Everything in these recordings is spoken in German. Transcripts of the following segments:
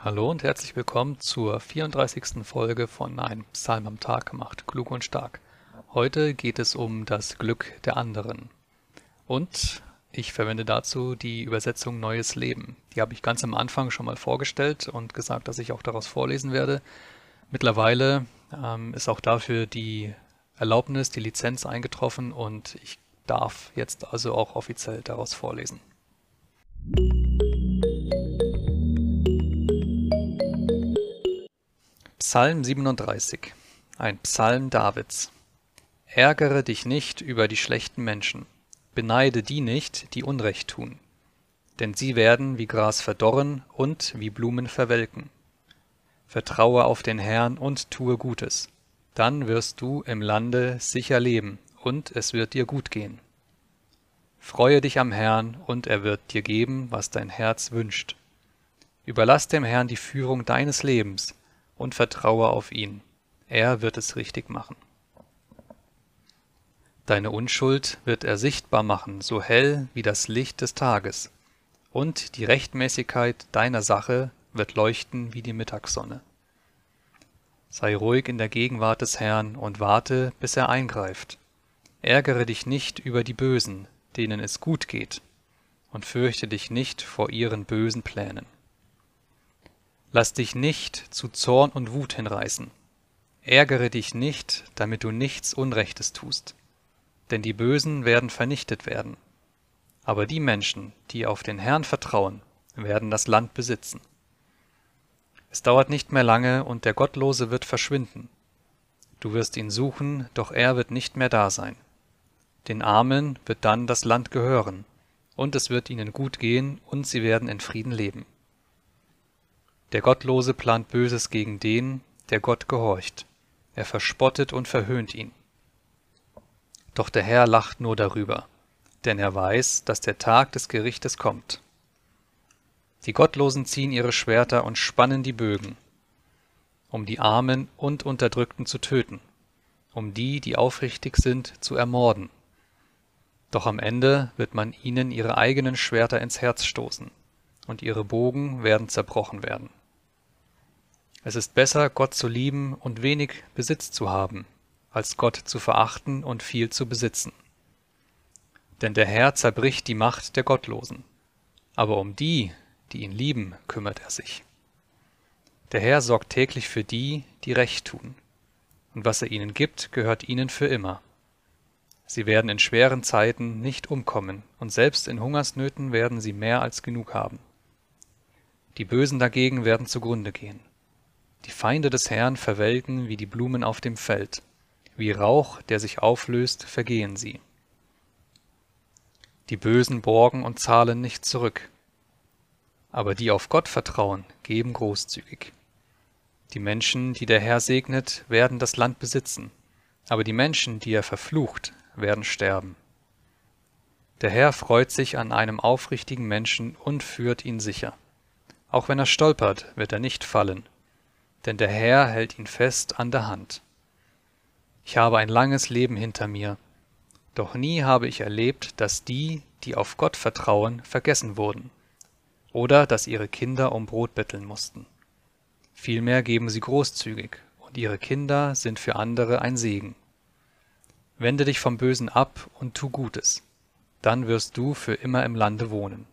Hallo und herzlich willkommen zur 34. Folge von Ein Psalm am Tag gemacht, klug und stark. Heute geht es um das Glück der anderen. Und ich verwende dazu die Übersetzung Neues Leben. Die habe ich ganz am Anfang schon mal vorgestellt und gesagt, dass ich auch daraus vorlesen werde. Mittlerweile ähm, ist auch dafür die Erlaubnis, die Lizenz eingetroffen und ich darf jetzt also auch offiziell daraus vorlesen. Psalm 37 Ein Psalm Davids Ärgere dich nicht über die schlechten Menschen, beneide die nicht, die Unrecht tun, denn sie werden wie Gras verdorren und wie Blumen verwelken. Vertraue auf den Herrn und tue Gutes, dann wirst du im Lande sicher leben und es wird dir gut gehen. Freue dich am Herrn und er wird dir geben, was dein Herz wünscht. Überlass dem Herrn die Führung deines Lebens, und vertraue auf ihn. Er wird es richtig machen. Deine Unschuld wird er sichtbar machen, so hell wie das Licht des Tages, und die Rechtmäßigkeit deiner Sache wird leuchten wie die Mittagssonne. Sei ruhig in der Gegenwart des Herrn und warte, bis er eingreift. Ärgere dich nicht über die Bösen, denen es gut geht, und fürchte dich nicht vor ihren bösen Plänen. Lass dich nicht zu Zorn und Wut hinreißen. Ärgere dich nicht, damit du nichts Unrechtes tust. Denn die Bösen werden vernichtet werden. Aber die Menschen, die auf den Herrn vertrauen, werden das Land besitzen. Es dauert nicht mehr lange und der Gottlose wird verschwinden. Du wirst ihn suchen, doch er wird nicht mehr da sein. Den Armen wird dann das Land gehören, und es wird ihnen gut gehen, und sie werden in Frieden leben. Der Gottlose plant Böses gegen den, der Gott gehorcht. Er verspottet und verhöhnt ihn. Doch der Herr lacht nur darüber, denn er weiß, dass der Tag des Gerichtes kommt. Die Gottlosen ziehen ihre Schwerter und spannen die Bögen, um die Armen und Unterdrückten zu töten, um die, die aufrichtig sind, zu ermorden. Doch am Ende wird man ihnen ihre eigenen Schwerter ins Herz stoßen, und ihre Bogen werden zerbrochen werden. Es ist besser, Gott zu lieben und wenig Besitz zu haben, als Gott zu verachten und viel zu besitzen. Denn der Herr zerbricht die Macht der Gottlosen, aber um die, die ihn lieben, kümmert er sich. Der Herr sorgt täglich für die, die recht tun, und was er ihnen gibt, gehört ihnen für immer. Sie werden in schweren Zeiten nicht umkommen, und selbst in Hungersnöten werden sie mehr als genug haben. Die Bösen dagegen werden zugrunde gehen. Die Feinde des Herrn verwelken wie die Blumen auf dem Feld, wie Rauch, der sich auflöst, vergehen sie. Die Bösen borgen und zahlen nicht zurück, aber die auf Gott vertrauen, geben großzügig. Die Menschen, die der Herr segnet, werden das Land besitzen, aber die Menschen, die er verflucht, werden sterben. Der Herr freut sich an einem aufrichtigen Menschen und führt ihn sicher. Auch wenn er stolpert, wird er nicht fallen, denn der Herr hält ihn fest an der Hand. Ich habe ein langes Leben hinter mir, doch nie habe ich erlebt, dass die, die auf Gott vertrauen, vergessen wurden, oder dass ihre Kinder um Brot betteln mussten. Vielmehr geben sie großzügig, und ihre Kinder sind für andere ein Segen. Wende dich vom Bösen ab und tu Gutes, dann wirst du für immer im Lande wohnen.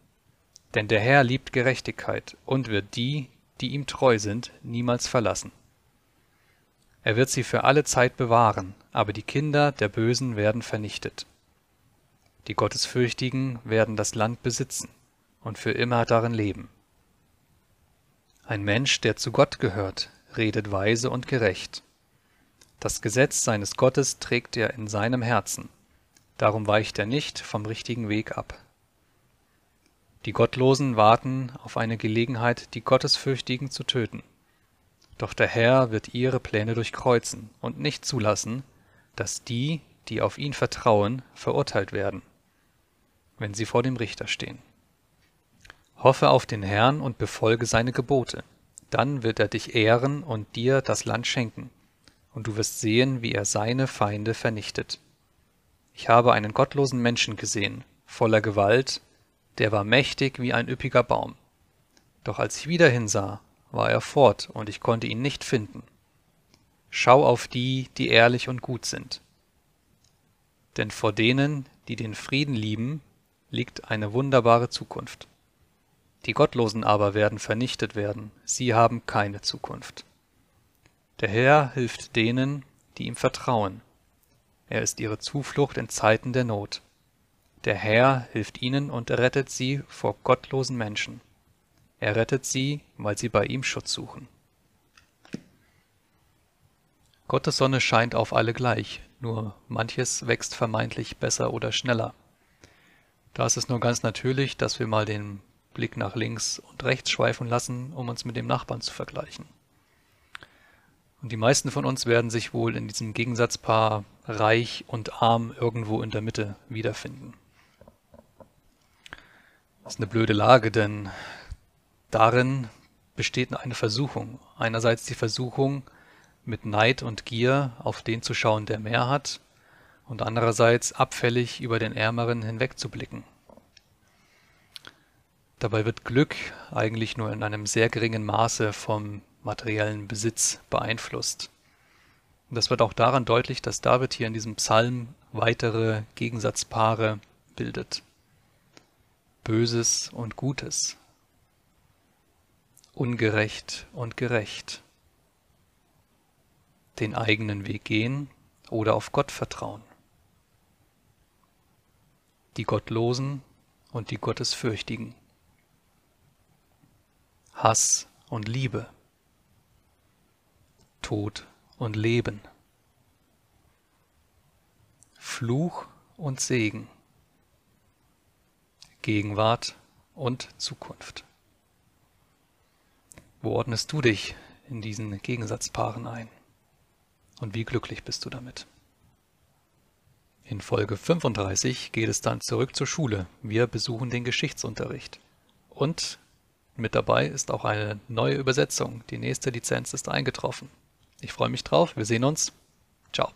Denn der Herr liebt Gerechtigkeit und wird die, die ihm treu sind, niemals verlassen. Er wird sie für alle Zeit bewahren, aber die Kinder der Bösen werden vernichtet. Die Gottesfürchtigen werden das Land besitzen und für immer darin leben. Ein Mensch, der zu Gott gehört, redet weise und gerecht. Das Gesetz seines Gottes trägt er in seinem Herzen, darum weicht er nicht vom richtigen Weg ab. Die Gottlosen warten auf eine Gelegenheit, die Gottesfürchtigen zu töten. Doch der Herr wird ihre Pläne durchkreuzen und nicht zulassen, dass die, die auf ihn vertrauen, verurteilt werden, wenn sie vor dem Richter stehen. Hoffe auf den Herrn und befolge seine Gebote, dann wird er dich ehren und dir das Land schenken, und du wirst sehen, wie er seine Feinde vernichtet. Ich habe einen gottlosen Menschen gesehen, voller Gewalt der war mächtig wie ein üppiger Baum. Doch als ich wieder hinsah, war er fort, und ich konnte ihn nicht finden. Schau auf die, die ehrlich und gut sind. Denn vor denen, die den Frieden lieben, liegt eine wunderbare Zukunft. Die Gottlosen aber werden vernichtet werden, sie haben keine Zukunft. Der Herr hilft denen, die ihm vertrauen. Er ist ihre Zuflucht in Zeiten der Not. Der Herr hilft ihnen und rettet sie vor gottlosen Menschen. Er rettet sie, weil sie bei ihm Schutz suchen. Gottes Sonne scheint auf alle gleich, nur manches wächst vermeintlich besser oder schneller. Da ist es nur ganz natürlich, dass wir mal den Blick nach links und rechts schweifen lassen, um uns mit dem Nachbarn zu vergleichen. Und die meisten von uns werden sich wohl in diesem Gegensatzpaar reich und arm irgendwo in der Mitte wiederfinden. Das ist eine blöde Lage, denn darin besteht eine Versuchung. Einerseits die Versuchung, mit Neid und Gier auf den zu schauen, der mehr hat, und andererseits abfällig über den Ärmeren hinwegzublicken. Dabei wird Glück eigentlich nur in einem sehr geringen Maße vom materiellen Besitz beeinflusst. Und das wird auch daran deutlich, dass David hier in diesem Psalm weitere Gegensatzpaare bildet. Böses und Gutes, ungerecht und gerecht, den eigenen Weg gehen oder auf Gott vertrauen, die Gottlosen und die Gottesfürchtigen, Hass und Liebe, Tod und Leben, Fluch und Segen, Gegenwart und Zukunft. Wo ordnest du dich in diesen Gegensatzpaaren ein? Und wie glücklich bist du damit? In Folge 35 geht es dann zurück zur Schule. Wir besuchen den Geschichtsunterricht. Und mit dabei ist auch eine neue Übersetzung. Die nächste Lizenz ist eingetroffen. Ich freue mich drauf. Wir sehen uns. Ciao.